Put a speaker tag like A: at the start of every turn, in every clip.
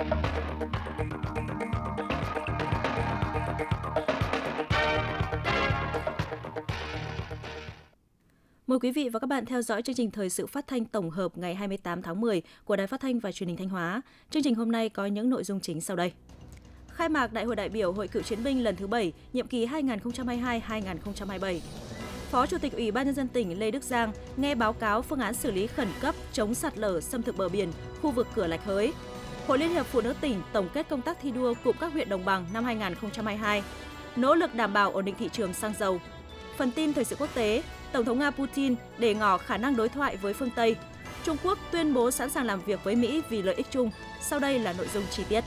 A: Mời quý vị và các bạn theo dõi chương trình thời sự phát thanh tổng hợp ngày 28 tháng 10 của Đài Phát thanh và Truyền hình Thanh Hóa. Chương trình hôm nay có những nội dung chính sau đây. Khai mạc Đại hội đại biểu Hội Cựu chiến binh lần thứ 7, nhiệm kỳ 2022-2027. Phó Chủ tịch Ủy ban nhân dân tỉnh Lê Đức Giang nghe báo cáo phương án xử lý khẩn cấp chống sạt lở xâm thực bờ biển khu vực cửa Lạch Hới. Hội Liên hiệp Phụ nữ tỉnh tổng kết công tác thi đua cụm các huyện đồng bằng năm 2022. Nỗ lực đảm bảo ổn định thị trường xăng dầu. Phần tin thời sự quốc tế, Tổng thống Nga Putin để ngỏ khả năng đối thoại với phương Tây. Trung Quốc tuyên bố sẵn sàng làm việc với Mỹ vì lợi ích chung. Sau đây là nội dung chi tiết.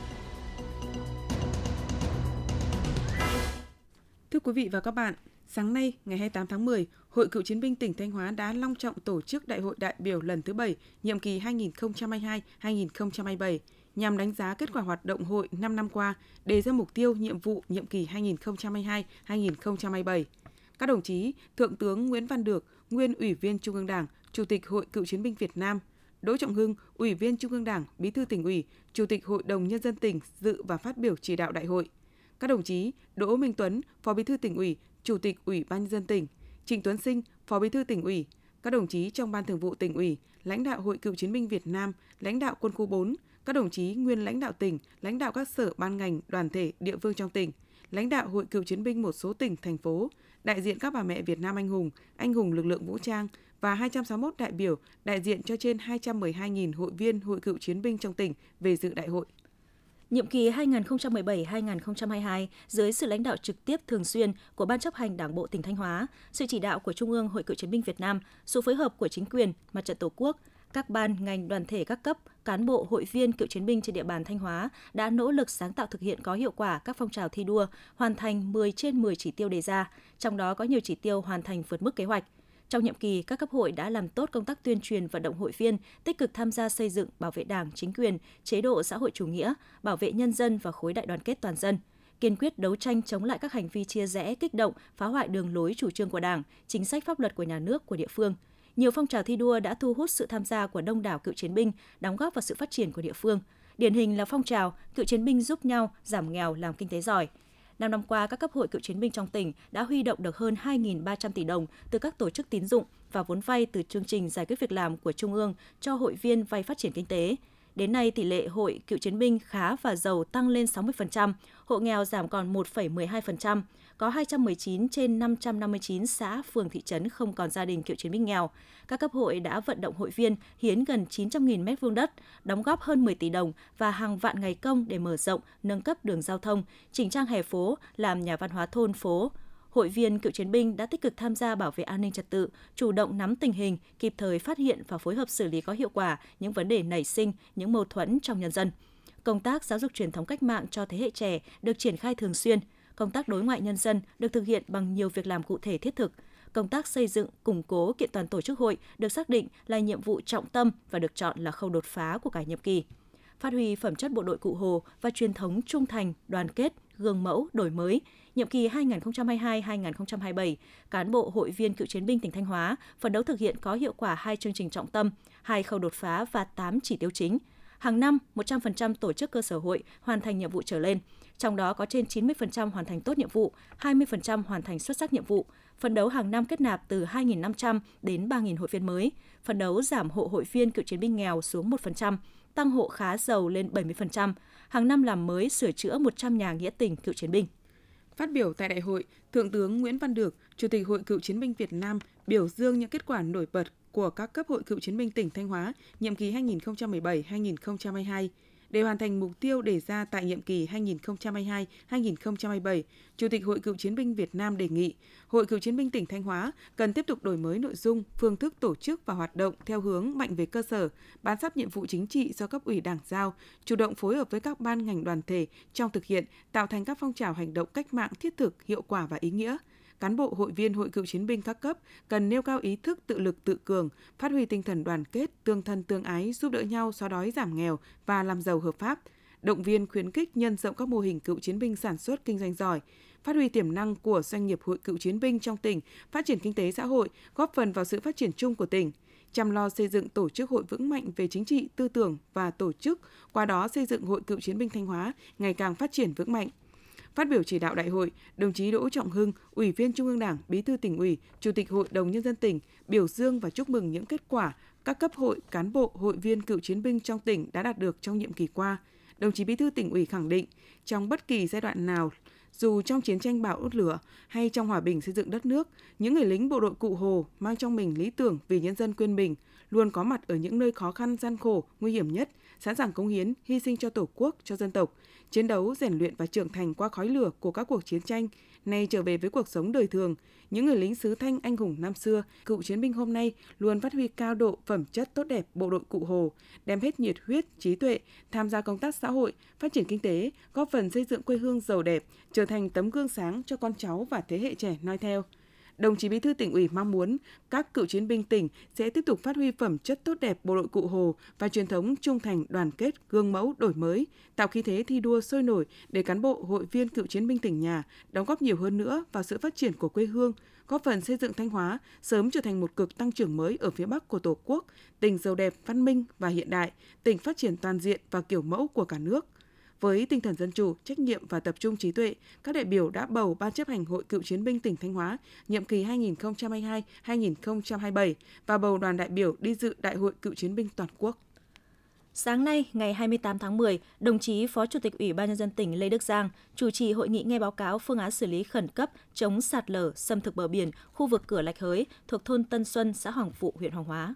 B: Thưa quý vị và các bạn, sáng nay ngày 28 tháng 10, Hội Cựu chiến binh tỉnh Thanh Hóa đã long trọng tổ chức Đại hội đại biểu lần thứ 7, nhiệm kỳ 2022-2027 nhằm đánh giá kết quả hoạt động hội 5 năm qua, đề ra mục tiêu nhiệm vụ nhiệm kỳ 2022-2027 các đồng chí Thượng tướng Nguyễn Văn Được, nguyên Ủy viên Trung ương Đảng, Chủ tịch Hội Cựu chiến binh Việt Nam, Đỗ Trọng Hưng, Ủy viên Trung ương Đảng, Bí thư tỉnh ủy, Chủ tịch Hội đồng nhân dân tỉnh dự và phát biểu chỉ đạo đại hội. Các đồng chí Đỗ Minh Tuấn, Phó Bí thư tỉnh ủy, Chủ tịch Ủy ban nhân dân tỉnh, Trịnh Tuấn Sinh, Phó Bí thư tỉnh ủy, các đồng chí trong Ban Thường vụ tỉnh ủy, lãnh đạo Hội Cựu chiến binh Việt Nam, lãnh đạo Quân khu 4, các đồng chí nguyên lãnh đạo tỉnh, lãnh đạo các sở ban ngành, đoàn thể, địa phương trong tỉnh, lãnh đạo Hội Cựu chiến binh một số tỉnh, thành phố, đại diện các bà mẹ Việt Nam anh hùng, anh hùng lực lượng vũ trang và 261 đại biểu đại diện cho trên 212.000 hội viên hội cựu chiến binh trong tỉnh về dự đại hội.
A: Nhiệm kỳ 2017-2022 dưới sự lãnh đạo trực tiếp thường xuyên của Ban chấp hành Đảng bộ tỉnh Thanh Hóa, sự chỉ đạo của Trung ương Hội cựu chiến binh Việt Nam, sự phối hợp của chính quyền, mặt trận Tổ quốc, các ban, ngành, đoàn thể các cấp, cán bộ, hội viên cựu chiến binh trên địa bàn Thanh Hóa đã nỗ lực sáng tạo thực hiện có hiệu quả các phong trào thi đua, hoàn thành 10 trên 10 chỉ tiêu đề ra, trong đó có nhiều chỉ tiêu hoàn thành vượt mức kế hoạch. Trong nhiệm kỳ, các cấp hội đã làm tốt công tác tuyên truyền vận động hội viên, tích cực tham gia xây dựng, bảo vệ Đảng, chính quyền, chế độ xã hội chủ nghĩa, bảo vệ nhân dân và khối đại đoàn kết toàn dân kiên quyết đấu tranh chống lại các hành vi chia rẽ, kích động, phá hoại đường lối chủ trương của Đảng, chính sách pháp luật của nhà nước, của địa phương – nhiều phong trào thi đua đã thu hút sự tham gia của đông đảo cựu chiến binh, đóng góp vào sự phát triển của địa phương. Điển hình là phong trào cựu chiến binh giúp nhau giảm nghèo làm kinh tế giỏi. Năm năm qua, các cấp hội cựu chiến binh trong tỉnh đã huy động được hơn 2.300 tỷ đồng từ các tổ chức tín dụng và vốn vay từ chương trình giải quyết việc làm của Trung ương cho hội viên vay phát triển kinh tế. Đến nay, tỷ lệ hội cựu chiến binh khá và giàu tăng lên 60%, hộ nghèo giảm còn 1,12%, có 219 trên 559 xã, phường, thị trấn không còn gia đình cựu chiến binh nghèo. Các cấp hội đã vận động hội viên hiến gần 900.000 mét vuông đất, đóng góp hơn 10 tỷ đồng và hàng vạn ngày công để mở rộng, nâng cấp đường giao thông, chỉnh trang hè phố, làm nhà văn hóa thôn phố, hội viên cựu chiến binh đã tích cực tham gia bảo vệ an ninh trật tự, chủ động nắm tình hình, kịp thời phát hiện và phối hợp xử lý có hiệu quả những vấn đề nảy sinh, những mâu thuẫn trong nhân dân. Công tác giáo dục truyền thống cách mạng cho thế hệ trẻ được triển khai thường xuyên, công tác đối ngoại nhân dân được thực hiện bằng nhiều việc làm cụ thể thiết thực. Công tác xây dựng, củng cố kiện toàn tổ chức hội được xác định là nhiệm vụ trọng tâm và được chọn là khâu đột phá của cả nhiệm kỳ. Phát huy phẩm chất bộ đội cụ Hồ và truyền thống trung thành, đoàn kết, gương mẫu, đổi mới, nhiệm kỳ 2022-2027, cán bộ hội viên cựu chiến binh tỉnh Thanh Hóa phấn đấu thực hiện có hiệu quả hai chương trình trọng tâm, hai khâu đột phá và 8 chỉ tiêu chính. Hàng năm, 100% tổ chức cơ sở hội hoàn thành nhiệm vụ trở lên, trong đó có trên 90% hoàn thành tốt nhiệm vụ, 20% hoàn thành xuất sắc nhiệm vụ, phấn đấu hàng năm kết nạp từ 2.500 đến 3.000 hội viên mới, phấn đấu giảm hộ hội viên cựu chiến binh nghèo xuống 1%, tăng hộ khá giàu lên 70%, hàng năm làm mới sửa chữa 100 nhà nghĩa tình cựu chiến binh.
B: Phát biểu tại đại hội, Thượng tướng Nguyễn Văn Được, Chủ tịch Hội Cựu chiến binh Việt Nam biểu dương những kết quả nổi bật của các cấp hội cựu chiến binh tỉnh Thanh Hóa nhiệm kỳ 2017-2022 để hoàn thành mục tiêu đề ra tại nhiệm kỳ 2022-2027, Chủ tịch Hội Cựu chiến binh Việt Nam đề nghị Hội Cựu chiến binh tỉnh Thanh Hóa cần tiếp tục đổi mới nội dung, phương thức tổ chức và hoạt động theo hướng mạnh về cơ sở, bám sát nhiệm vụ chính trị do cấp ủy Đảng giao, chủ động phối hợp với các ban ngành đoàn thể trong thực hiện, tạo thành các phong trào hành động cách mạng thiết thực, hiệu quả và ý nghĩa – cán bộ hội viên hội cựu chiến binh các cấp cần nêu cao ý thức tự lực tự cường, phát huy tinh thần đoàn kết, tương thân tương ái, giúp đỡ nhau xóa đói giảm nghèo và làm giàu hợp pháp, động viên khuyến khích nhân rộng các mô hình cựu chiến binh sản xuất kinh doanh giỏi, phát huy tiềm năng của doanh nghiệp hội cựu chiến binh trong tỉnh, phát triển kinh tế xã hội, góp phần vào sự phát triển chung của tỉnh chăm lo xây dựng tổ chức hội vững mạnh về chính trị, tư tưởng và tổ chức, qua đó xây dựng Hội Cựu chiến binh Thanh Hóa ngày càng phát triển vững mạnh. Phát biểu chỉ đạo đại hội, đồng chí Đỗ Trọng Hưng, Ủy viên Trung ương Đảng, Bí thư tỉnh ủy, Chủ tịch Hội đồng Nhân dân tỉnh biểu dương và chúc mừng những kết quả các cấp hội, cán bộ, hội viên cựu chiến binh trong tỉnh đã đạt được trong nhiệm kỳ qua. Đồng chí Bí thư tỉnh ủy khẳng định, trong bất kỳ giai đoạn nào, dù trong chiến tranh bão út lửa hay trong hòa bình xây dựng đất nước, những người lính bộ đội cụ Hồ mang trong mình lý tưởng vì nhân dân quên mình, luôn có mặt ở những nơi khó khăn gian khổ, nguy hiểm nhất, sẵn sàng cống hiến, hy sinh cho Tổ quốc, cho dân tộc, chiến đấu, rèn luyện và trưởng thành qua khói lửa của các cuộc chiến tranh, nay trở về với cuộc sống đời thường. Những người lính sứ Thanh anh hùng năm xưa, cựu chiến binh hôm nay luôn phát huy cao độ phẩm chất tốt đẹp bộ đội cụ Hồ, đem hết nhiệt huyết, trí tuệ, tham gia công tác xã hội, phát triển kinh tế, góp phần xây dựng quê hương giàu đẹp, trở thành tấm gương sáng cho con cháu và thế hệ trẻ noi theo đồng chí Bí thư tỉnh ủy mong muốn các cựu chiến binh tỉnh sẽ tiếp tục phát huy phẩm chất tốt đẹp bộ đội cụ Hồ và truyền thống trung thành, đoàn kết, gương mẫu, đổi mới, tạo khí thế thi đua sôi nổi để cán bộ, hội viên cựu chiến binh tỉnh nhà đóng góp nhiều hơn nữa vào sự phát triển của quê hương, góp phần xây dựng Thanh Hóa sớm trở thành một cực tăng trưởng mới ở phía Bắc của Tổ quốc, tỉnh giàu đẹp, văn minh và hiện đại, tỉnh phát triển toàn diện và kiểu mẫu của cả nước. Với tinh thần dân chủ, trách nhiệm và tập trung trí tuệ, các đại biểu đã bầu Ban chấp hành Hội Cựu chiến binh tỉnh Thanh Hóa nhiệm kỳ 2022-2027 và bầu đoàn đại biểu đi dự Đại hội Cựu chiến binh toàn quốc.
A: Sáng nay, ngày 28 tháng 10, đồng chí Phó Chủ tịch Ủy ban nhân dân tỉnh Lê Đức Giang chủ trì hội nghị nghe báo cáo phương án xử lý khẩn cấp chống sạt lở xâm thực bờ biển khu vực cửa Lạch Hới thuộc thôn Tân Xuân, xã Hoàng Phụ, huyện Hoàng Hóa.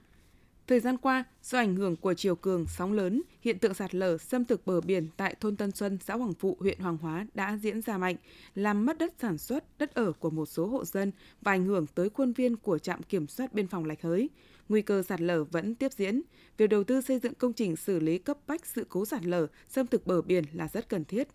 B: Thời gian qua, do ảnh hưởng của chiều cường, sóng lớn, hiện tượng sạt lở xâm thực bờ biển tại thôn Tân Xuân, xã Hoàng Phụ, huyện Hoàng Hóa đã diễn ra mạnh, làm mất đất sản xuất, đất ở của một số hộ dân và ảnh hưởng tới khuôn viên của trạm kiểm soát biên phòng Lạch Hới. Nguy cơ sạt lở vẫn tiếp diễn. Việc đầu tư xây dựng công trình xử lý cấp bách sự cố sạt lở, xâm thực bờ biển là rất cần thiết.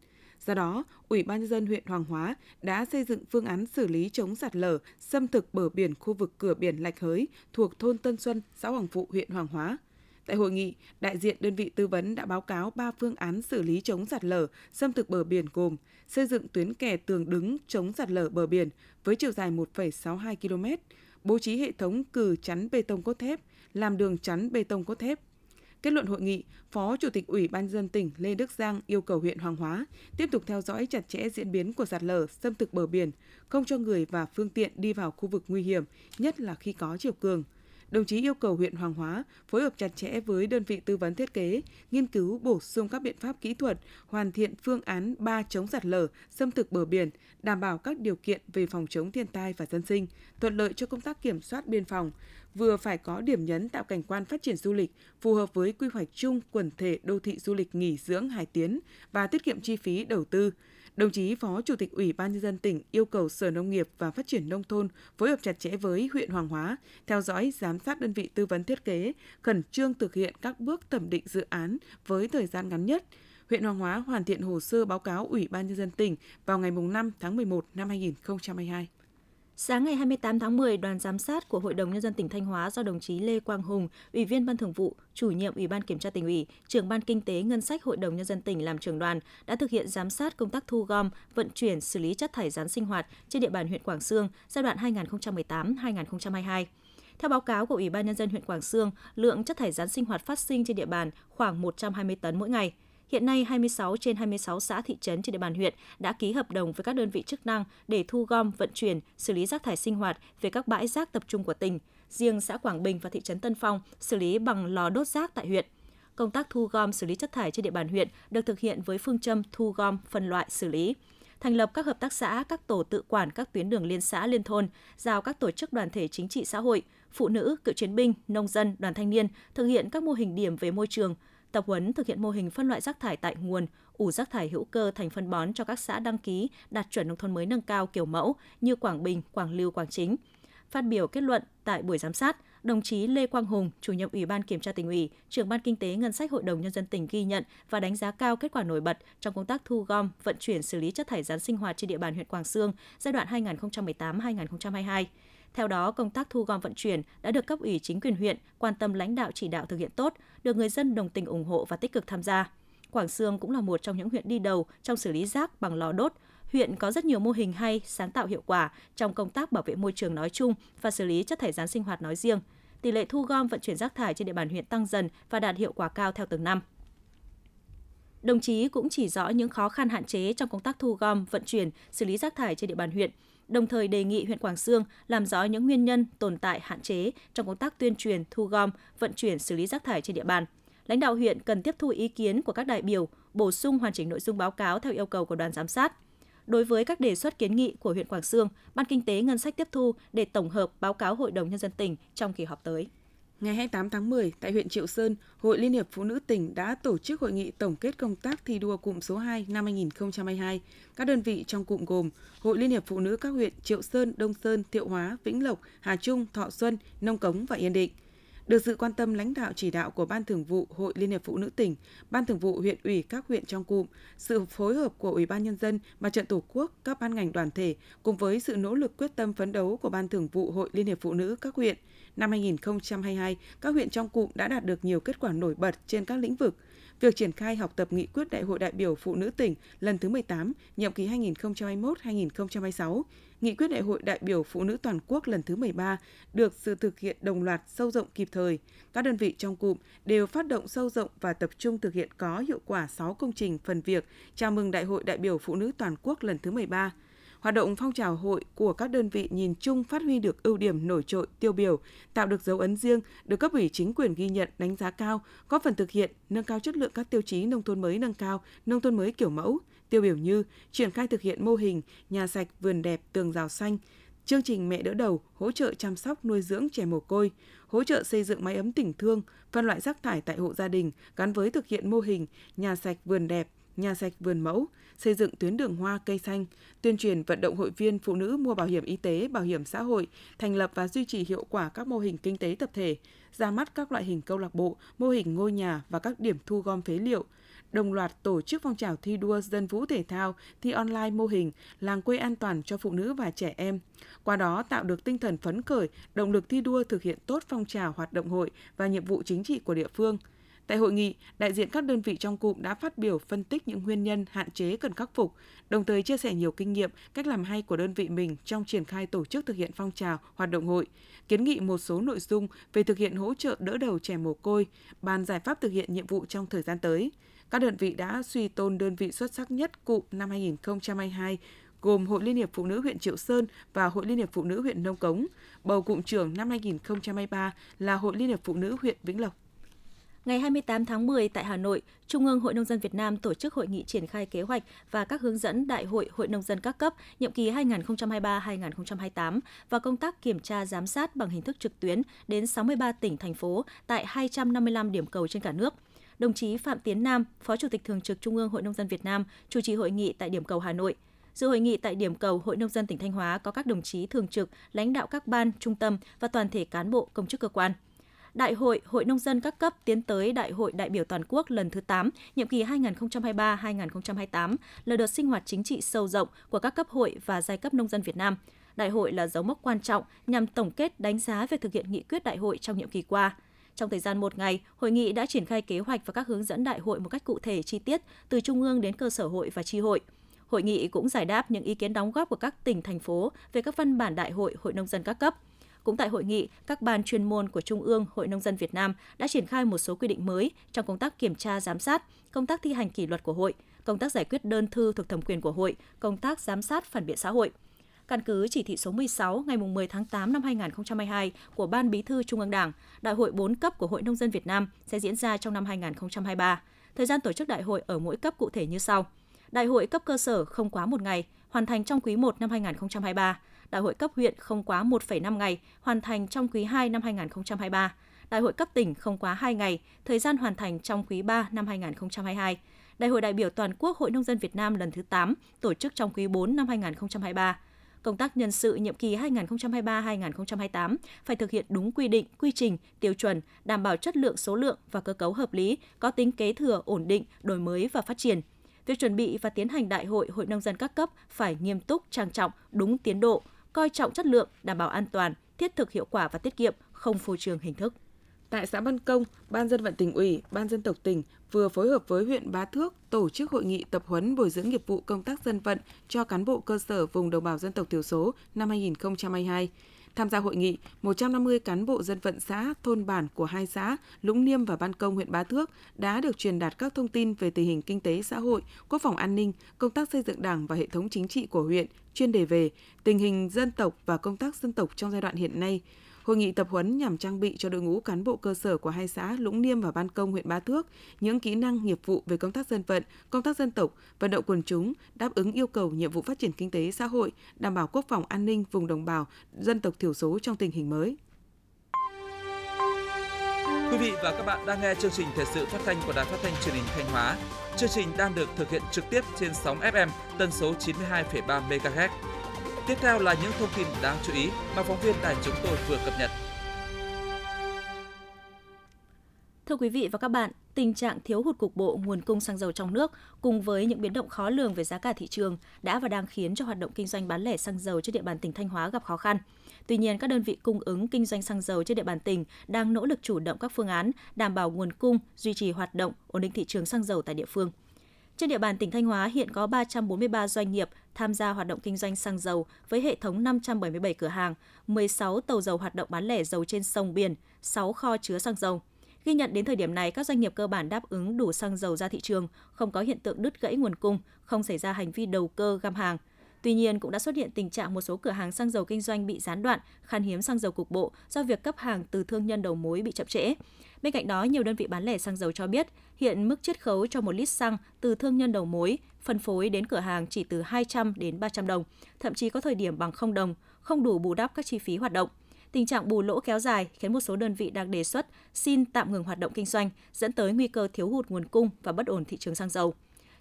B: Do đó, Ủy ban nhân dân huyện Hoàng Hóa đã xây dựng phương án xử lý chống sạt lở, xâm thực bờ biển khu vực cửa biển Lạch Hới thuộc thôn Tân Xuân, xã Hoàng Phụ, huyện Hoàng Hóa. Tại hội nghị, đại diện đơn vị tư vấn đã báo cáo 3 phương án xử lý chống sạt lở, xâm thực bờ biển gồm xây dựng tuyến kè tường đứng chống sạt lở bờ biển với chiều dài 1,62 km, bố trí hệ thống cử chắn bê tông cốt thép, làm đường chắn bê tông cốt thép, Kết luận hội nghị, Phó Chủ tịch Ủy ban dân tỉnh Lê Đức Giang yêu cầu huyện Hoàng Hóa tiếp tục theo dõi chặt chẽ diễn biến của sạt lở, xâm thực bờ biển, không cho người và phương tiện đi vào khu vực nguy hiểm, nhất là khi có chiều cường. Đồng chí yêu cầu huyện Hoàng Hóa phối hợp chặt chẽ với đơn vị tư vấn thiết kế, nghiên cứu bổ sung các biện pháp kỹ thuật, hoàn thiện phương án 3 chống sạt lở, xâm thực bờ biển, đảm bảo các điều kiện về phòng chống thiên tai và dân sinh, thuận lợi cho công tác kiểm soát biên phòng, vừa phải có điểm nhấn tạo cảnh quan phát triển du lịch phù hợp với quy hoạch chung quần thể đô thị du lịch nghỉ dưỡng Hải Tiến và tiết kiệm chi phí đầu tư. Đồng chí Phó Chủ tịch Ủy ban nhân dân tỉnh yêu cầu Sở Nông nghiệp và Phát triển nông thôn phối hợp chặt chẽ với huyện Hoàng Hóa, theo dõi giám sát đơn vị tư vấn thiết kế, khẩn trương thực hiện các bước thẩm định dự án với thời gian ngắn nhất. Huyện Hoàng Hóa hoàn thiện hồ sơ báo cáo Ủy ban nhân dân tỉnh vào ngày 5 tháng 11 năm 2022.
A: Sáng ngày 28 tháng 10, đoàn giám sát của Hội đồng Nhân dân tỉnh Thanh Hóa do đồng chí Lê Quang Hùng, Ủy viên Ban Thường vụ, chủ nhiệm Ủy ban Kiểm tra tỉnh ủy, trưởng Ban Kinh tế Ngân sách Hội đồng Nhân dân tỉnh làm trưởng đoàn đã thực hiện giám sát công tác thu gom, vận chuyển, xử lý chất thải rắn sinh hoạt trên địa bàn huyện Quảng Sương giai đoạn 2018-2022. Theo báo cáo của Ủy ban Nhân dân huyện Quảng Sương, lượng chất thải rắn sinh hoạt phát sinh trên địa bàn khoảng 120 tấn mỗi ngày – Hiện nay, 26 trên 26 xã thị trấn trên địa bàn huyện đã ký hợp đồng với các đơn vị chức năng để thu gom, vận chuyển, xử lý rác thải sinh hoạt về các bãi rác tập trung của tỉnh. Riêng xã Quảng Bình và thị trấn Tân Phong xử lý bằng lò đốt rác tại huyện. Công tác thu gom xử lý chất thải trên địa bàn huyện được thực hiện với phương châm thu gom, phân loại, xử lý thành lập các hợp tác xã, các tổ tự quản các tuyến đường liên xã liên thôn, giao các tổ chức đoàn thể chính trị xã hội, phụ nữ, cựu chiến binh, nông dân, đoàn thanh niên thực hiện các mô hình điểm về môi trường, tập huấn thực hiện mô hình phân loại rác thải tại nguồn, ủ rác thải hữu cơ thành phân bón cho các xã đăng ký đạt chuẩn nông thôn mới nâng cao kiểu mẫu như Quảng Bình, Quảng Lưu, Quảng Chính. Phát biểu kết luận tại buổi giám sát, đồng chí Lê Quang Hùng, chủ nhiệm Ủy ban Kiểm tra tỉnh ủy, trưởng ban Kinh tế Ngân sách Hội đồng Nhân dân tỉnh ghi nhận và đánh giá cao kết quả nổi bật trong công tác thu gom, vận chuyển xử lý chất thải rắn sinh hoạt trên địa bàn huyện Quảng Sương giai đoạn 2018-2022. Theo đó, công tác thu gom vận chuyển đã được cấp ủy chính quyền huyện quan tâm lãnh đạo chỉ đạo thực hiện tốt, được người dân đồng tình ủng hộ và tích cực tham gia. Quảng Sương cũng là một trong những huyện đi đầu trong xử lý rác bằng lò đốt. Huyện có rất nhiều mô hình hay, sáng tạo hiệu quả trong công tác bảo vệ môi trường nói chung và xử lý chất thải rắn sinh hoạt nói riêng. tỷ lệ thu gom vận chuyển rác thải trên địa bàn huyện tăng dần và đạt hiệu quả cao theo từng năm. Đồng chí cũng chỉ rõ những khó khăn hạn chế trong công tác thu gom, vận chuyển, xử lý rác thải trên địa bàn huyện, đồng thời đề nghị huyện Quảng Sương làm rõ những nguyên nhân tồn tại hạn chế trong công tác tuyên truyền, thu gom, vận chuyển, xử lý rác thải trên địa bàn. Lãnh đạo huyện cần tiếp thu ý kiến của các đại biểu, bổ sung hoàn chỉnh nội dung báo cáo theo yêu cầu của đoàn giám sát. Đối với các đề xuất kiến nghị của huyện Quảng Sương, Ban Kinh tế Ngân sách tiếp thu để tổng hợp báo cáo Hội đồng Nhân dân tỉnh trong kỳ họp tới.
B: Ngày 28 tháng 10, tại huyện Triệu Sơn, Hội Liên hiệp Phụ nữ tỉnh đã tổ chức hội nghị tổng kết công tác thi đua cụm số 2 năm 2022. Các đơn vị trong cụm gồm Hội Liên hiệp Phụ nữ các huyện Triệu Sơn, Đông Sơn, Thiệu Hóa, Vĩnh Lộc, Hà Trung, Thọ Xuân, Nông Cống và Yên Định. Được sự quan tâm lãnh đạo chỉ đạo của Ban Thường vụ Hội Liên hiệp Phụ nữ tỉnh, Ban Thường vụ huyện ủy các huyện trong cụm, sự phối hợp của Ủy ban Nhân dân, Mặt trận Tổ quốc, các ban ngành đoàn thể, cùng với sự nỗ lực quyết tâm phấn đấu của Ban Thường vụ Hội Liên hiệp Phụ nữ các huyện, năm 2022, các huyện trong cụm đã đạt được nhiều kết quả nổi bật trên các lĩnh vực. Việc triển khai học tập nghị quyết Đại hội đại biểu Phụ nữ tỉnh lần thứ 18, nhiệm kỳ 2021-2026, Nghị quyết Đại hội đại biểu Phụ nữ toàn quốc lần thứ 13 được sự thực hiện đồng loạt sâu rộng kịp thời. Các đơn vị trong cụm đều phát động sâu rộng và tập trung thực hiện có hiệu quả 6 công trình phần việc chào mừng Đại hội đại biểu Phụ nữ toàn quốc lần thứ 13 hoạt động phong trào hội của các đơn vị nhìn chung phát huy được ưu điểm nổi trội tiêu biểu, tạo được dấu ấn riêng, được cấp ủy chính quyền ghi nhận đánh giá cao, góp phần thực hiện nâng cao chất lượng các tiêu chí nông thôn mới nâng cao, nông thôn mới kiểu mẫu, tiêu biểu như triển khai thực hiện mô hình nhà sạch vườn đẹp tường rào xanh, chương trình mẹ đỡ đầu hỗ trợ chăm sóc nuôi dưỡng trẻ mồ côi, hỗ trợ xây dựng máy ấm tình thương, phân loại rác thải tại hộ gia đình gắn với thực hiện mô hình nhà sạch vườn đẹp, nhà sạch vườn mẫu, xây dựng tuyến đường hoa cây xanh, tuyên truyền vận động hội viên phụ nữ mua bảo hiểm y tế, bảo hiểm xã hội, thành lập và duy trì hiệu quả các mô hình kinh tế tập thể, ra mắt các loại hình câu lạc bộ, mô hình ngôi nhà và các điểm thu gom phế liệu, đồng loạt tổ chức phong trào thi đua dân vũ thể thao, thi online mô hình làng quê an toàn cho phụ nữ và trẻ em. Qua đó tạo được tinh thần phấn khởi, động lực thi đua thực hiện tốt phong trào hoạt động hội và nhiệm vụ chính trị của địa phương – Tại hội nghị, đại diện các đơn vị trong cụm đã phát biểu phân tích những nguyên nhân hạn chế cần khắc phục, đồng thời chia sẻ nhiều kinh nghiệm, cách làm hay của đơn vị mình trong triển khai tổ chức thực hiện phong trào, hoạt động hội, kiến nghị một số nội dung về thực hiện hỗ trợ đỡ đầu trẻ mồ côi, bàn giải pháp thực hiện nhiệm vụ trong thời gian tới. Các đơn vị đã suy tôn đơn vị xuất sắc nhất cụm năm 2022 gồm Hội Liên hiệp Phụ nữ huyện Triệu Sơn và Hội Liên hiệp Phụ nữ huyện Nông Cống. Bầu cụm trưởng năm 2023 là Hội Liên hiệp Phụ nữ huyện Vĩnh Lộc.
A: Ngày 28 tháng 10 tại Hà Nội, Trung ương Hội Nông dân Việt Nam tổ chức hội nghị triển khai kế hoạch và các hướng dẫn Đại hội Hội Nông dân các cấp nhiệm kỳ 2023-2028 và công tác kiểm tra giám sát bằng hình thức trực tuyến đến 63 tỉnh, thành phố tại 255 điểm cầu trên cả nước. Đồng chí Phạm Tiến Nam, Phó Chủ tịch Thường trực Trung ương Hội Nông dân Việt Nam, chủ trì hội nghị tại điểm cầu Hà Nội. Dự hội nghị tại điểm cầu Hội Nông dân tỉnh Thanh Hóa có các đồng chí thường trực, lãnh đạo các ban, trung tâm và toàn thể cán bộ công chức cơ quan. Đại hội Hội Nông dân các cấp tiến tới Đại hội đại biểu toàn quốc lần thứ 8, nhiệm kỳ 2023-2028 là đợt sinh hoạt chính trị sâu rộng của các cấp hội và giai cấp nông dân Việt Nam. Đại hội là dấu mốc quan trọng nhằm tổng kết đánh giá việc thực hiện nghị quyết đại hội trong nhiệm kỳ qua. Trong thời gian một ngày, hội nghị đã triển khai kế hoạch và các hướng dẫn đại hội một cách cụ thể chi tiết từ trung ương đến cơ sở hội và tri hội. Hội nghị cũng giải đáp những ý kiến đóng góp của các tỉnh, thành phố về các văn bản đại hội Hội Nông dân các cấp – cũng tại hội nghị, các ban chuyên môn của Trung ương Hội Nông dân Việt Nam đã triển khai một số quy định mới trong công tác kiểm tra giám sát, công tác thi hành kỷ luật của hội, công tác giải quyết đơn thư thuộc thẩm quyền của hội, công tác giám sát phản biện xã hội. Căn cứ chỉ thị số 16 ngày 10 tháng 8 năm 2022 của Ban Bí thư Trung ương Đảng, Đại hội 4 cấp của Hội Nông dân Việt Nam sẽ diễn ra trong năm 2023. Thời gian tổ chức đại hội ở mỗi cấp cụ thể như sau. Đại hội cấp cơ sở không quá một ngày, hoàn thành trong quý 1 năm 2023 đại hội cấp huyện không quá 1,5 ngày, hoàn thành trong quý 2 năm 2023. Đại hội cấp tỉnh không quá 2 ngày, thời gian hoàn thành trong quý 3 năm 2022. Đại hội đại biểu toàn quốc Hội Nông dân Việt Nam lần thứ 8 tổ chức trong quý 4 năm 2023 công tác nhân sự nhiệm kỳ 2023-2028 phải thực hiện đúng quy định, quy trình, tiêu chuẩn, đảm bảo chất lượng số lượng và cơ cấu hợp lý, có tính kế thừa, ổn định, đổi mới và phát triển. Việc chuẩn bị và tiến hành đại hội Hội nông dân các cấp phải nghiêm túc, trang trọng, đúng tiến độ, coi trọng chất lượng, đảm bảo an toàn, thiết thực hiệu quả và tiết kiệm, không phô trương hình thức.
B: Tại xã Văn Công, Ban dân vận tỉnh ủy, Ban dân tộc tỉnh vừa phối hợp với huyện Bá Thước tổ chức hội nghị tập huấn bồi dưỡng nghiệp vụ công tác dân vận cho cán bộ cơ sở vùng đồng bào dân tộc thiểu số năm 2022. Tham gia hội nghị, 150 cán bộ dân vận xã, thôn bản của hai xã Lũng Niêm và Ban Công huyện Bá Thước đã được truyền đạt các thông tin về tình hình kinh tế xã hội, quốc phòng an ninh, công tác xây dựng Đảng và hệ thống chính trị của huyện, chuyên đề về tình hình dân tộc và công tác dân tộc trong giai đoạn hiện nay, Hội nghị tập huấn nhằm trang bị cho đội ngũ cán bộ cơ sở của hai xã Lũng Niêm và Ban Công huyện Ba Thước những kỹ năng nghiệp vụ về công tác dân vận, công tác dân tộc, vận động quần chúng, đáp ứng yêu cầu nhiệm vụ phát triển kinh tế xã hội, đảm bảo quốc phòng an ninh vùng đồng bào, dân tộc thiểu số trong tình hình mới.
C: Quý vị và các bạn đang nghe chương trình thời sự phát thanh của Đài Phát thanh Truyền hình Thanh Hóa. Chương trình đang được thực hiện trực tiếp trên sóng FM tần số 92,3 MHz. Tiếp theo là những thông tin đáng chú ý mà phóng viên đài chúng tôi vừa cập nhật.
A: Thưa quý vị và các bạn, tình trạng thiếu hụt cục bộ nguồn cung xăng dầu trong nước cùng với những biến động khó lường về giá cả thị trường đã và đang khiến cho hoạt động kinh doanh bán lẻ xăng dầu trên địa bàn tỉnh Thanh Hóa gặp khó khăn. Tuy nhiên, các đơn vị cung ứng kinh doanh xăng dầu trên địa bàn tỉnh đang nỗ lực chủ động các phương án đảm bảo nguồn cung, duy trì hoạt động, ổn định thị trường xăng dầu tại địa phương. Trên địa bàn tỉnh Thanh Hóa hiện có 343 doanh nghiệp tham gia hoạt động kinh doanh xăng dầu với hệ thống 577 cửa hàng, 16 tàu dầu hoạt động bán lẻ dầu trên sông biển, 6 kho chứa xăng dầu. Ghi nhận đến thời điểm này, các doanh nghiệp cơ bản đáp ứng đủ xăng dầu ra thị trường, không có hiện tượng đứt gãy nguồn cung, không xảy ra hành vi đầu cơ găm hàng. Tuy nhiên, cũng đã xuất hiện tình trạng một số cửa hàng xăng dầu kinh doanh bị gián đoạn, khan hiếm xăng dầu cục bộ do việc cấp hàng từ thương nhân đầu mối bị chậm trễ. Bên cạnh đó, nhiều đơn vị bán lẻ xăng dầu cho biết, hiện mức chiết khấu cho một lít xăng từ thương nhân đầu mối phân phối đến cửa hàng chỉ từ 200 đến 300 đồng, thậm chí có thời điểm bằng 0 đồng, không đủ bù đắp các chi phí hoạt động. Tình trạng bù lỗ kéo dài khiến một số đơn vị đang đề xuất xin tạm ngừng hoạt động kinh doanh, dẫn tới nguy cơ thiếu hụt nguồn cung và bất ổn thị trường xăng dầu.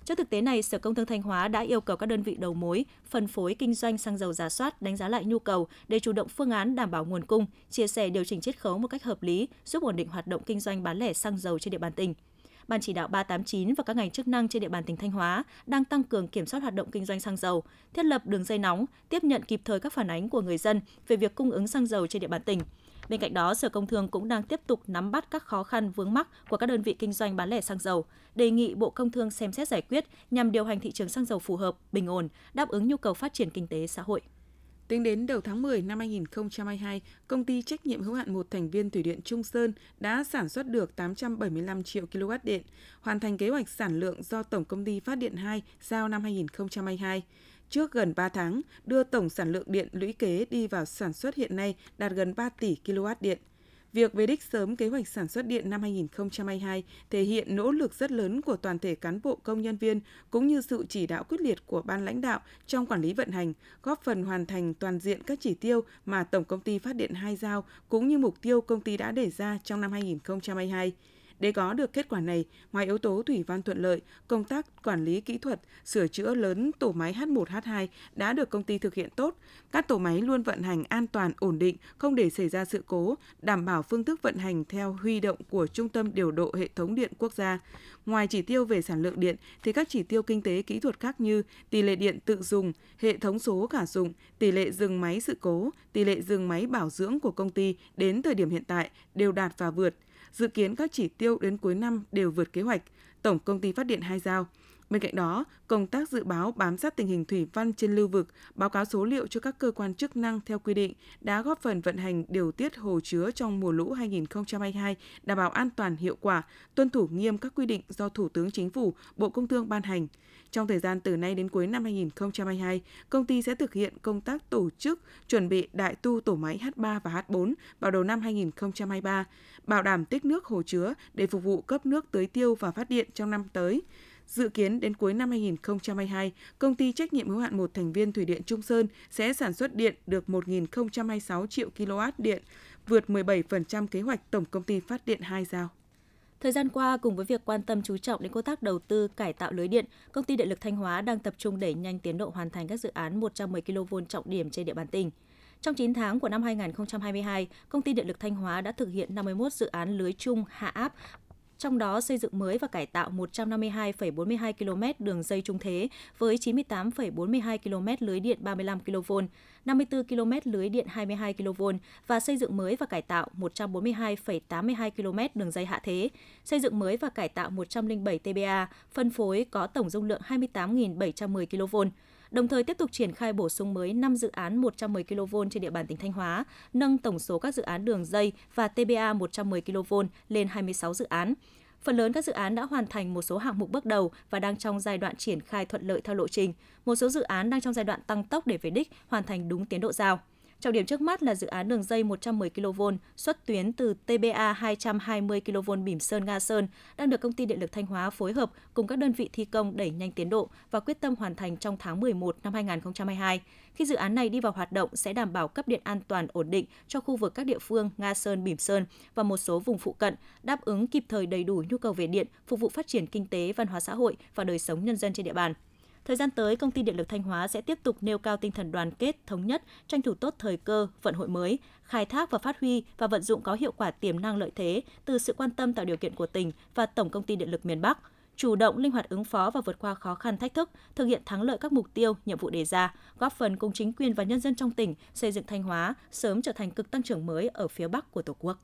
A: Trước thực tế này, Sở Công Thương Thanh Hóa đã yêu cầu các đơn vị đầu mối, phân phối kinh doanh xăng dầu giả soát, đánh giá lại nhu cầu để chủ động phương án đảm bảo nguồn cung, chia sẻ điều chỉnh chiết khấu một cách hợp lý, giúp ổn định hoạt động kinh doanh bán lẻ xăng dầu trên địa bàn tỉnh. Ban chỉ đạo 389 và các ngành chức năng trên địa bàn tỉnh Thanh Hóa đang tăng cường kiểm soát hoạt động kinh doanh xăng dầu, thiết lập đường dây nóng, tiếp nhận kịp thời các phản ánh của người dân về việc cung ứng xăng dầu trên địa bàn tỉnh. Bên cạnh đó, Sở Công Thương cũng đang tiếp tục nắm bắt các khó khăn vướng mắc của các đơn vị kinh doanh bán lẻ xăng dầu, đề nghị Bộ Công Thương xem xét giải quyết nhằm điều hành thị trường xăng dầu phù hợp, bình ổn, đáp ứng nhu cầu phát triển kinh tế xã hội.
B: Tính đến đầu tháng 10 năm 2022, công ty trách nhiệm hữu hạn một thành viên thủy điện Trung Sơn đã sản xuất được 875 triệu kWh điện, hoàn thành kế hoạch sản lượng do Tổng công ty Phát điện 2 giao năm 2022 trước gần 3 tháng, đưa tổng sản lượng điện lũy kế đi vào sản xuất hiện nay đạt gần 3 tỷ kW điện. Việc về đích sớm kế hoạch sản xuất điện năm 2022 thể hiện nỗ lực rất lớn của toàn thể cán bộ công nhân viên cũng như sự chỉ đạo quyết liệt của ban lãnh đạo trong quản lý vận hành, góp phần hoàn thành toàn diện các chỉ tiêu mà Tổng công ty Phát điện 2 giao cũng như mục tiêu công ty đã đề ra trong năm 2022. Để có được kết quả này, ngoài yếu tố thủy văn thuận lợi, công tác quản lý kỹ thuật, sửa chữa lớn tổ máy H1, H2 đã được công ty thực hiện tốt. Các tổ máy luôn vận hành an toàn, ổn định, không để xảy ra sự cố, đảm bảo phương thức vận hành theo huy động của Trung tâm Điều độ Hệ thống Điện Quốc gia. Ngoài chỉ tiêu về sản lượng điện, thì các chỉ tiêu kinh tế kỹ thuật khác như tỷ lệ điện tự dùng, hệ thống số cả dụng, tỷ lệ dừng máy sự cố, tỷ lệ dừng máy bảo dưỡng của công ty đến thời điểm hiện tại đều đạt và vượt – Dự kiến các chỉ tiêu đến cuối năm đều vượt kế hoạch, Tổng công ty phát điện hai giao. Bên cạnh đó, công tác dự báo bám sát tình hình thủy văn trên lưu vực, báo cáo số liệu cho các cơ quan chức năng theo quy định đã góp phần vận hành điều tiết hồ chứa trong mùa lũ 2022, đảm bảo an toàn hiệu quả, tuân thủ nghiêm các quy định do Thủ tướng Chính phủ, Bộ Công Thương ban hành. Trong thời gian từ nay đến cuối năm 2022, công ty sẽ thực hiện công tác tổ chức chuẩn bị đại tu tổ máy H3 và H4 vào đầu năm 2023, bảo đảm tích nước hồ chứa để phục vụ cấp nước tưới tiêu và phát điện trong năm tới. Dự kiến đến cuối năm 2022, công ty trách nhiệm hữu hạn một thành viên thủy điện Trung Sơn sẽ sản xuất điện được 1.026 triệu kW điện, vượt 17% kế hoạch Tổng công ty phát điện 2 giao.
A: Thời gian qua, cùng với việc quan tâm chú trọng đến công tác đầu tư cải tạo lưới điện, công ty điện lực Thanh Hóa đang tập trung đẩy nhanh tiến độ hoàn thành các dự án 110 kV trọng điểm trên địa bàn tỉnh. Trong 9 tháng của năm 2022, công ty điện lực Thanh Hóa đã thực hiện 51 dự án lưới chung hạ áp trong đó xây dựng mới và cải tạo 152,42 km đường dây trung thế với 98,42 km lưới điện 35 kV, 54 km lưới điện 22 kV và xây dựng mới và cải tạo 142,82 km đường dây hạ thế, xây dựng mới và cải tạo 107 TBA, phân phối có tổng dung lượng 28.710 kV đồng thời tiếp tục triển khai bổ sung mới 5 dự án 110 kV trên địa bàn tỉnh Thanh Hóa, nâng tổng số các dự án đường dây và TBA 110 kV lên 26 dự án. Phần lớn các dự án đã hoàn thành một số hạng mục bước đầu và đang trong giai đoạn triển khai thuận lợi theo lộ trình. Một số dự án đang trong giai đoạn tăng tốc để về đích, hoàn thành đúng tiến độ giao. Trọng điểm trước mắt là dự án đường dây 110 kV xuất tuyến từ TBA 220 kV Bỉm Sơn Nga Sơn đang được công ty điện lực Thanh Hóa phối hợp cùng các đơn vị thi công đẩy nhanh tiến độ và quyết tâm hoàn thành trong tháng 11 năm 2022. Khi dự án này đi vào hoạt động sẽ đảm bảo cấp điện an toàn ổn định cho khu vực các địa phương Nga Sơn, Bỉm Sơn và một số vùng phụ cận, đáp ứng kịp thời đầy đủ nhu cầu về điện, phục vụ phát triển kinh tế, văn hóa xã hội và đời sống nhân dân trên địa bàn. Thời gian tới, công ty điện lực Thanh Hóa sẽ tiếp tục nêu cao tinh thần đoàn kết, thống nhất, tranh thủ tốt thời cơ, vận hội mới, khai thác và phát huy và vận dụng có hiệu quả tiềm năng lợi thế từ sự quan tâm tạo điều kiện của tỉnh và Tổng công ty điện lực miền Bắc chủ động linh hoạt ứng phó và vượt qua khó khăn thách thức, thực hiện thắng lợi các mục tiêu, nhiệm vụ đề ra, góp phần cùng chính quyền và nhân dân trong tỉnh xây dựng Thanh Hóa sớm trở thành cực tăng trưởng mới ở phía Bắc của Tổ quốc.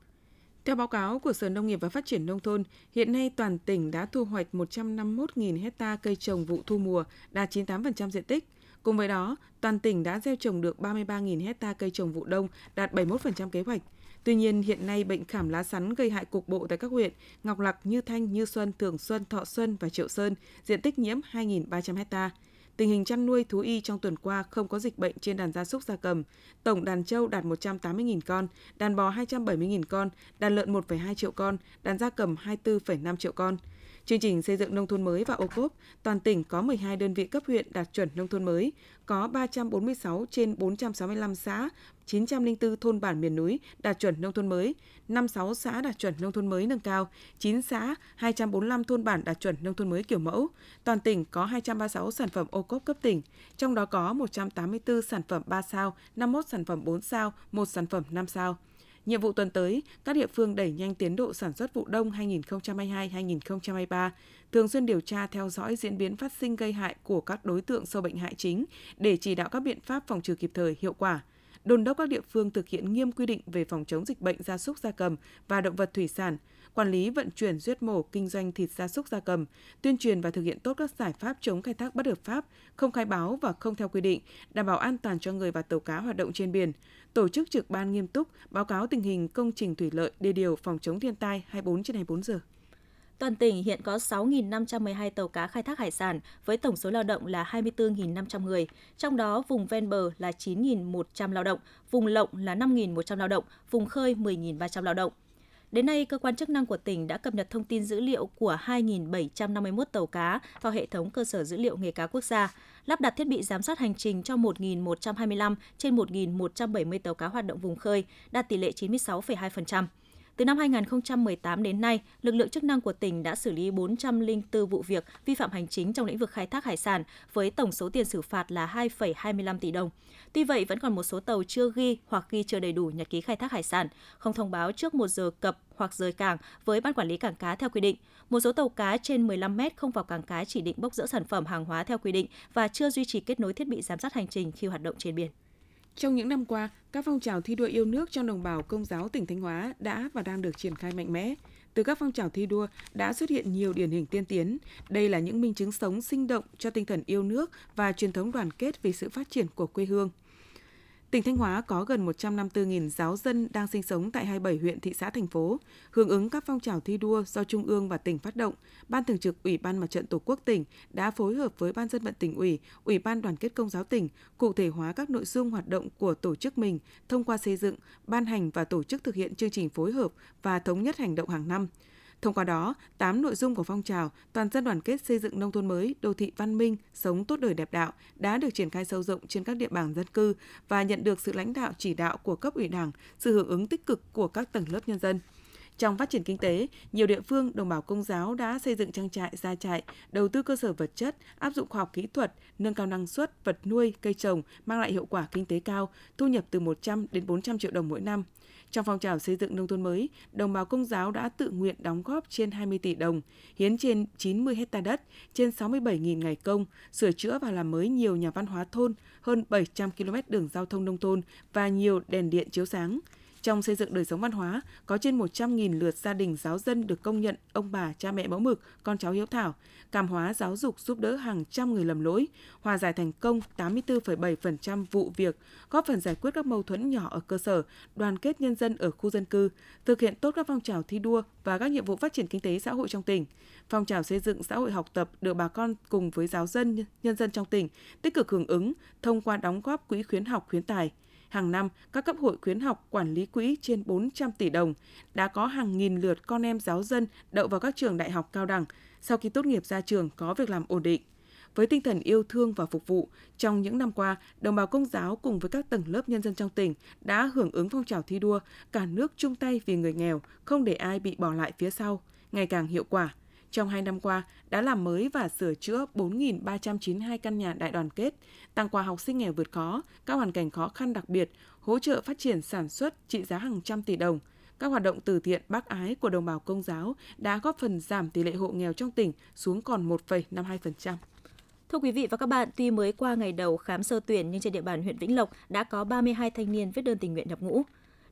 B: Theo báo cáo của Sở Nông nghiệp và Phát triển Nông thôn, hiện nay toàn tỉnh đã thu hoạch 151.000 hecta cây trồng vụ thu mùa, đạt 98% diện tích. Cùng với đó, toàn tỉnh đã gieo trồng được 33.000 hecta cây trồng vụ đông, đạt 71% kế hoạch. Tuy nhiên, hiện nay bệnh khảm lá sắn gây hại cục bộ tại các huyện Ngọc Lặc, Như Thanh, Như Xuân, Thường Xuân, Thọ Xuân và Triệu Sơn, diện tích nhiễm 2.300 hectare. Tình hình chăn nuôi thú y trong tuần qua không có dịch bệnh trên đàn gia súc gia cầm. Tổng đàn trâu đạt 180.000 con, đàn bò 270.000 con, đàn lợn 1,2 triệu con, đàn gia cầm 24,5 triệu con. Chương trình xây dựng nông thôn mới và ô cốp, toàn tỉnh có 12 đơn vị cấp huyện đạt chuẩn nông thôn mới, có 346 trên 465 xã, 904 thôn bản miền núi đạt chuẩn nông thôn mới, 56 xã đạt chuẩn nông thôn mới nâng cao, 9 xã, 245 thôn bản đạt chuẩn nông thôn mới kiểu mẫu. Toàn tỉnh có 236 sản phẩm ô cốp cấp tỉnh, trong đó có 184 sản phẩm 3 sao, 51 sản phẩm 4 sao, 1 sản phẩm 5 sao. Nhiệm vụ tuần tới, các địa phương đẩy nhanh tiến độ sản xuất vụ đông 2022-2023, thường xuyên điều tra theo dõi diễn biến phát sinh gây hại của các đối tượng sâu bệnh hại chính để chỉ đạo các biện pháp phòng trừ kịp thời, hiệu quả. Đôn đốc các địa phương thực hiện nghiêm quy định về phòng chống dịch bệnh gia súc gia cầm và động vật thủy sản, quản lý vận chuyển giết mổ kinh doanh thịt gia súc gia cầm, tuyên truyền và thực hiện tốt các giải pháp chống khai thác bất hợp pháp, không khai báo và không theo quy định, đảm bảo an toàn cho người và tàu cá hoạt động trên biển, tổ chức trực ban nghiêm túc, báo cáo tình hình công trình thủy lợi, đê điều phòng chống thiên tai 24 trên 24 giờ.
A: Toàn tỉnh hiện có 6.512 tàu cá khai thác hải sản với tổng số lao động là 24.500 người, trong đó vùng ven bờ là 9.100 lao động, vùng lộng là 5.100 lao động, vùng khơi 10.300 lao động. Đến nay, cơ quan chức năng của tỉnh đã cập nhật thông tin dữ liệu của 2.751 tàu cá vào hệ thống cơ sở dữ liệu nghề cá quốc gia, lắp đặt thiết bị giám sát hành trình cho 1.125 trên 1.170 tàu cá hoạt động vùng khơi, đạt tỷ lệ 96,2%. Từ năm 2018 đến nay, lực lượng chức năng của tỉnh đã xử lý 404 vụ việc vi phạm hành chính trong lĩnh vực khai thác hải sản với tổng số tiền xử phạt là 2,25 tỷ đồng. Tuy vậy, vẫn còn một số tàu chưa ghi hoặc ghi chưa đầy đủ nhật ký khai thác hải sản, không thông báo trước một giờ cập hoặc rời cảng với ban quản lý cảng cá theo quy định. Một số tàu cá trên 15 mét không vào cảng cá chỉ định bốc rỡ sản phẩm hàng hóa theo quy định và chưa duy trì kết nối thiết bị giám sát hành trình khi hoạt động trên biển.
B: Trong những năm qua, các phong trào thi đua yêu nước trong đồng bào công giáo tỉnh Thanh Hóa đã và đang được triển khai mạnh mẽ. Từ các phong trào thi đua đã xuất hiện nhiều điển hình tiên tiến. Đây là những minh chứng sống sinh động cho tinh thần yêu nước và truyền thống đoàn kết vì sự phát triển của quê hương. Tỉnh Thanh Hóa có gần 154.000 giáo dân đang sinh sống tại 27 huyện, thị xã, thành phố. Hưởng ứng các phong trào thi đua do Trung ương và tỉnh phát động, Ban Thường trực Ủy ban Mặt trận Tổ quốc tỉnh đã phối hợp với Ban dân vận tỉnh ủy, Ủy ban Đoàn kết Công giáo tỉnh cụ thể hóa các nội dung hoạt động của tổ chức mình thông qua xây dựng, ban hành và tổ chức thực hiện chương trình phối hợp và thống nhất hành động hàng năm – Thông qua đó, 8 nội dung của phong trào toàn dân đoàn kết xây dựng nông thôn mới, đô thị văn minh, sống tốt đời đẹp đạo đã được triển khai sâu rộng trên các địa bàn dân cư và nhận được sự lãnh đạo chỉ đạo của cấp ủy Đảng, sự hưởng ứng tích cực của các tầng lớp nhân dân. Trong phát triển kinh tế, nhiều địa phương đồng bào công giáo đã xây dựng trang trại, gia trại, đầu tư cơ sở vật chất, áp dụng khoa học kỹ thuật, nâng cao năng suất vật nuôi, cây trồng, mang lại hiệu quả kinh tế cao, thu nhập từ 100 đến 400 triệu đồng mỗi năm. Trong phong trào xây dựng nông thôn mới, đồng bào công giáo đã tự nguyện đóng góp trên 20 tỷ đồng, hiến trên 90 hecta đất, trên 67.000 ngày công, sửa chữa và làm mới nhiều nhà văn hóa thôn, hơn 700 km đường giao thông nông thôn và nhiều đèn điện chiếu sáng. Trong xây dựng đời sống văn hóa, có trên 100.000 lượt gia đình giáo dân được công nhận ông bà, cha mẹ mẫu mực, con cháu hiếu thảo, cảm hóa giáo dục giúp đỡ hàng trăm người lầm lỗi, hòa giải thành công 84,7% vụ việc, góp phần giải quyết các mâu thuẫn nhỏ ở cơ sở, đoàn kết nhân dân ở khu dân cư, thực hiện tốt các phong trào thi đua và các nhiệm vụ phát triển kinh tế xã hội trong tỉnh. Phong trào xây dựng xã hội học tập được bà con cùng với giáo dân, nhân dân trong tỉnh tích cực hưởng ứng thông qua đóng góp quỹ khuyến học khuyến tài. Hàng năm, các cấp hội khuyến học quản lý quỹ trên 400 tỷ đồng, đã có hàng nghìn lượt con em giáo dân đậu vào các trường đại học cao đẳng, sau khi tốt nghiệp ra trường có việc làm ổn định. Với tinh thần yêu thương và phục vụ, trong những năm qua, đồng bào công giáo cùng với các tầng lớp nhân dân trong tỉnh đã hưởng ứng phong trào thi đua, cả nước chung tay vì người nghèo, không để ai bị bỏ lại phía sau, ngày càng hiệu quả. Trong hai năm qua, đã làm mới và sửa chữa 4.392 căn nhà đại đoàn kết, tặng quà học sinh nghèo vượt khó, các hoàn cảnh khó khăn đặc biệt, hỗ trợ phát triển sản xuất trị giá hàng trăm tỷ đồng. Các hoạt động từ thiện bác ái của đồng bào công giáo đã góp phần giảm tỷ lệ hộ nghèo trong tỉnh xuống còn 1,52%.
A: Thưa quý vị và các bạn, tuy mới qua ngày đầu khám sơ tuyển nhưng trên địa bàn huyện Vĩnh Lộc đã có 32 thanh niên viết đơn tình nguyện nhập ngũ.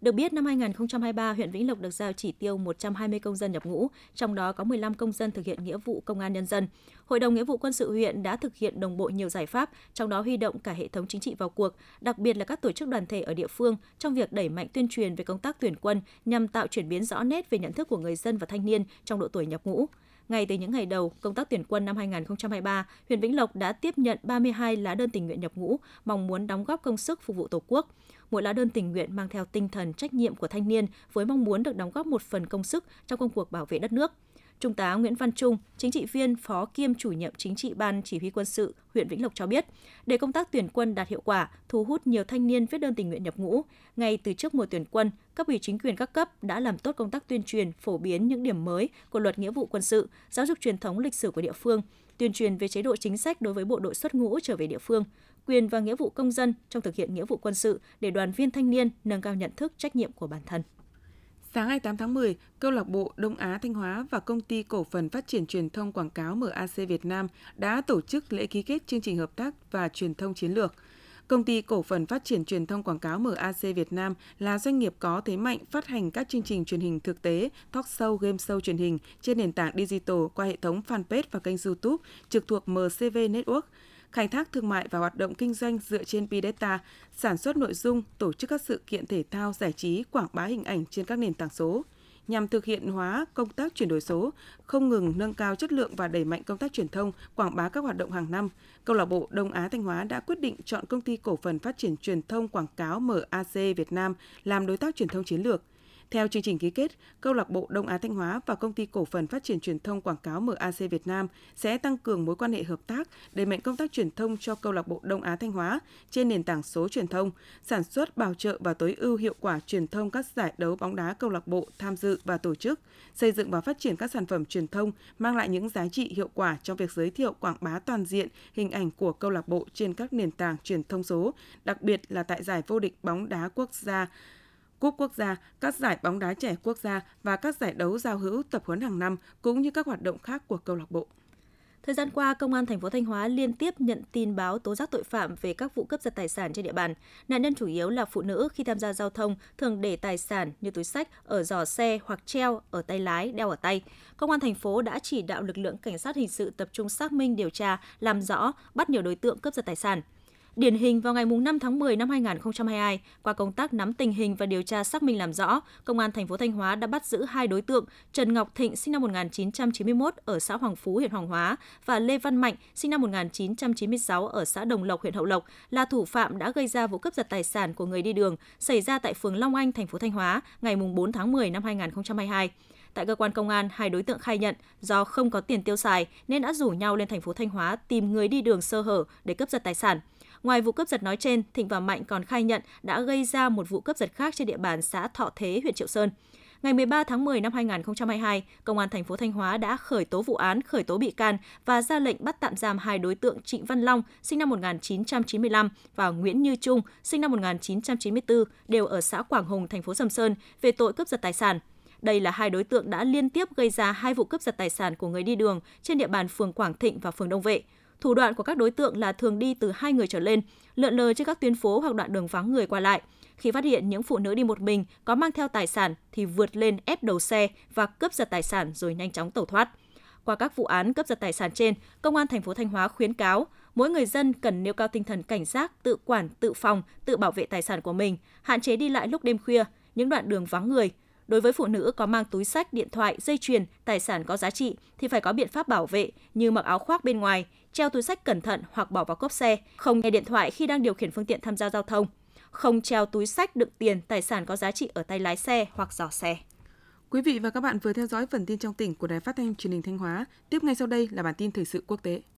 A: Được biết, năm 2023, huyện Vĩnh Lộc được giao chỉ tiêu 120 công dân nhập ngũ, trong đó có 15 công dân thực hiện nghĩa vụ công an nhân dân. Hội đồng nghĩa vụ quân sự huyện đã thực hiện đồng bộ nhiều giải pháp, trong đó huy động cả hệ thống chính trị vào cuộc, đặc biệt là các tổ chức đoàn thể ở địa phương trong việc đẩy mạnh tuyên truyền về công tác tuyển quân nhằm tạo chuyển biến rõ nét về nhận thức của người dân và thanh niên trong độ tuổi nhập ngũ. Ngay từ những ngày đầu công tác tuyển quân năm 2023, huyện Vĩnh Lộc đã tiếp nhận 32 lá đơn tình nguyện nhập ngũ, mong muốn đóng góp công sức phục vụ Tổ quốc. Mỗi lá đơn tình nguyện mang theo tinh thần trách nhiệm của thanh niên với mong muốn được đóng góp một phần công sức trong công cuộc bảo vệ đất nước. Trung tá Nguyễn Văn Trung, chính trị viên phó kiêm chủ nhiệm chính trị ban chỉ huy quân sự huyện Vĩnh Lộc cho biết, để công tác tuyển quân đạt hiệu quả, thu hút nhiều thanh niên viết đơn tình nguyện nhập ngũ, ngay từ trước mùa tuyển quân, cấp ủy chính quyền các cấp đã làm tốt công tác tuyên truyền, phổ biến những điểm mới của luật nghĩa vụ quân sự, giáo dục truyền thống lịch sử của địa phương, tuyên truyền về chế độ chính sách đối với bộ đội xuất ngũ trở về địa phương, quyền và nghĩa vụ công dân trong thực hiện nghĩa vụ quân sự để đoàn viên thanh niên nâng cao nhận thức trách nhiệm của bản thân.
B: Sáng 28 tháng 10, câu lạc bộ Đông Á Thanh Hóa và công ty cổ phần phát triển truyền thông quảng cáo MAC Việt Nam đã tổ chức lễ ký kết chương trình hợp tác và truyền thông chiến lược. Công ty cổ phần phát triển truyền thông quảng cáo MAC Việt Nam là doanh nghiệp có thế mạnh phát hành các chương trình truyền hình thực tế, talk show, game show truyền hình trên nền tảng digital qua hệ thống fanpage và kênh YouTube trực thuộc MCV Network khai thác thương mại và hoạt động kinh doanh dựa trên Big Data, sản xuất nội dung, tổ chức các sự kiện thể thao, giải trí, quảng bá hình ảnh trên các nền tảng số nhằm thực hiện hóa công tác chuyển đổi số, không ngừng nâng cao chất lượng và đẩy mạnh công tác truyền thông, quảng bá các hoạt động hàng năm. Câu lạc bộ Đông Á Thanh Hóa đã quyết định chọn công ty cổ phần phát triển truyền thông quảng cáo MAC Việt Nam làm đối tác truyền thông chiến lược – theo chương trình ký kết, câu lạc bộ Đông Á Thanh Hóa và công ty cổ phần phát triển truyền thông quảng cáo MAC Việt Nam sẽ tăng cường mối quan hệ hợp tác, đẩy mạnh công tác truyền thông cho câu lạc bộ Đông Á Thanh Hóa trên nền tảng số truyền thông, sản xuất, bảo trợ và tối ưu hiệu quả truyền thông các giải đấu bóng đá câu lạc bộ tham dự và tổ chức, xây dựng và phát triển các sản phẩm truyền thông mang lại những giá trị hiệu quả trong việc giới thiệu quảng bá toàn diện hình ảnh của câu lạc bộ trên các nền tảng truyền thông số, đặc biệt là tại giải vô địch bóng đá quốc gia Cúp quốc gia, các giải bóng đá trẻ quốc gia và các giải đấu giao hữu tập huấn hàng năm cũng như các hoạt động khác của câu lạc bộ.
A: Thời gian qua, Công an thành phố Thanh Hóa liên tiếp nhận tin báo tố giác tội phạm về các vụ cướp giật tài sản trên địa bàn. Nạn nhân chủ yếu là phụ nữ khi tham gia giao thông thường để tài sản như túi sách ở giỏ xe hoặc treo ở tay lái, đeo ở tay. Công an thành phố đã chỉ đạo lực lượng cảnh sát hình sự tập trung xác minh điều tra, làm rõ, bắt nhiều đối tượng cướp giật tài sản. Điển hình vào ngày 5 tháng 10 năm 2022, qua công tác nắm tình hình và điều tra xác minh làm rõ, Công an thành phố Thanh Hóa đã bắt giữ hai đối tượng Trần Ngọc Thịnh sinh năm 1991 ở xã Hoàng Phú, huyện Hoàng Hóa và Lê Văn Mạnh sinh năm 1996 ở xã Đồng Lộc, huyện Hậu Lộc là thủ phạm đã gây ra vụ cướp giật tài sản của người đi đường xảy ra tại phường Long Anh, thành phố Thanh Hóa ngày 4 tháng 10 năm 2022. Tại cơ quan công an, hai đối tượng khai nhận do không có tiền tiêu xài nên đã rủ nhau lên thành phố Thanh Hóa tìm người đi đường sơ hở để cướp giật tài sản. Ngoài vụ cướp giật nói trên, Thịnh và Mạnh còn khai nhận đã gây ra một vụ cướp giật khác trên địa bàn xã Thọ Thế, huyện Triệu Sơn. Ngày 13 tháng 10 năm 2022, Công an thành phố Thanh Hóa đã khởi tố vụ án, khởi tố bị can và ra lệnh bắt tạm giam hai đối tượng Trịnh Văn Long, sinh năm 1995 và Nguyễn Như Trung, sinh năm 1994, đều ở xã Quảng Hùng, thành phố Sầm Sơn về tội cướp giật tài sản. Đây là hai đối tượng đã liên tiếp gây ra hai vụ cướp giật tài sản của người đi đường trên địa bàn phường Quảng Thịnh và phường Đông Vệ. Thủ đoạn của các đối tượng là thường đi từ hai người trở lên, lượn lờ trên các tuyến phố hoặc đoạn đường vắng người qua lại. Khi phát hiện những phụ nữ đi một mình có mang theo tài sản thì vượt lên ép đầu xe và cướp giật tài sản rồi nhanh chóng tẩu thoát. Qua các vụ án cướp giật tài sản trên, Công an thành phố Thanh Hóa khuyến cáo mỗi người dân cần nêu cao tinh thần cảnh giác, tự quản, tự phòng, tự bảo vệ tài sản của mình, hạn chế đi lại lúc đêm khuya, những đoạn đường vắng người. Đối với phụ nữ có mang túi sách, điện thoại, dây chuyền, tài sản có giá trị thì phải có biện pháp bảo vệ như mặc áo khoác bên ngoài, treo túi sách cẩn thận hoặc bỏ vào cốp xe, không nghe điện thoại khi đang điều khiển phương tiện tham gia giao thông, không treo túi sách đựng tiền, tài sản có giá trị ở tay lái xe hoặc giỏ xe.
B: Quý vị và các bạn vừa theo dõi phần tin trong tỉnh của Đài Phát thanh Truyền hình Thanh Hóa. Tiếp ngay sau đây là bản tin thời sự quốc tế.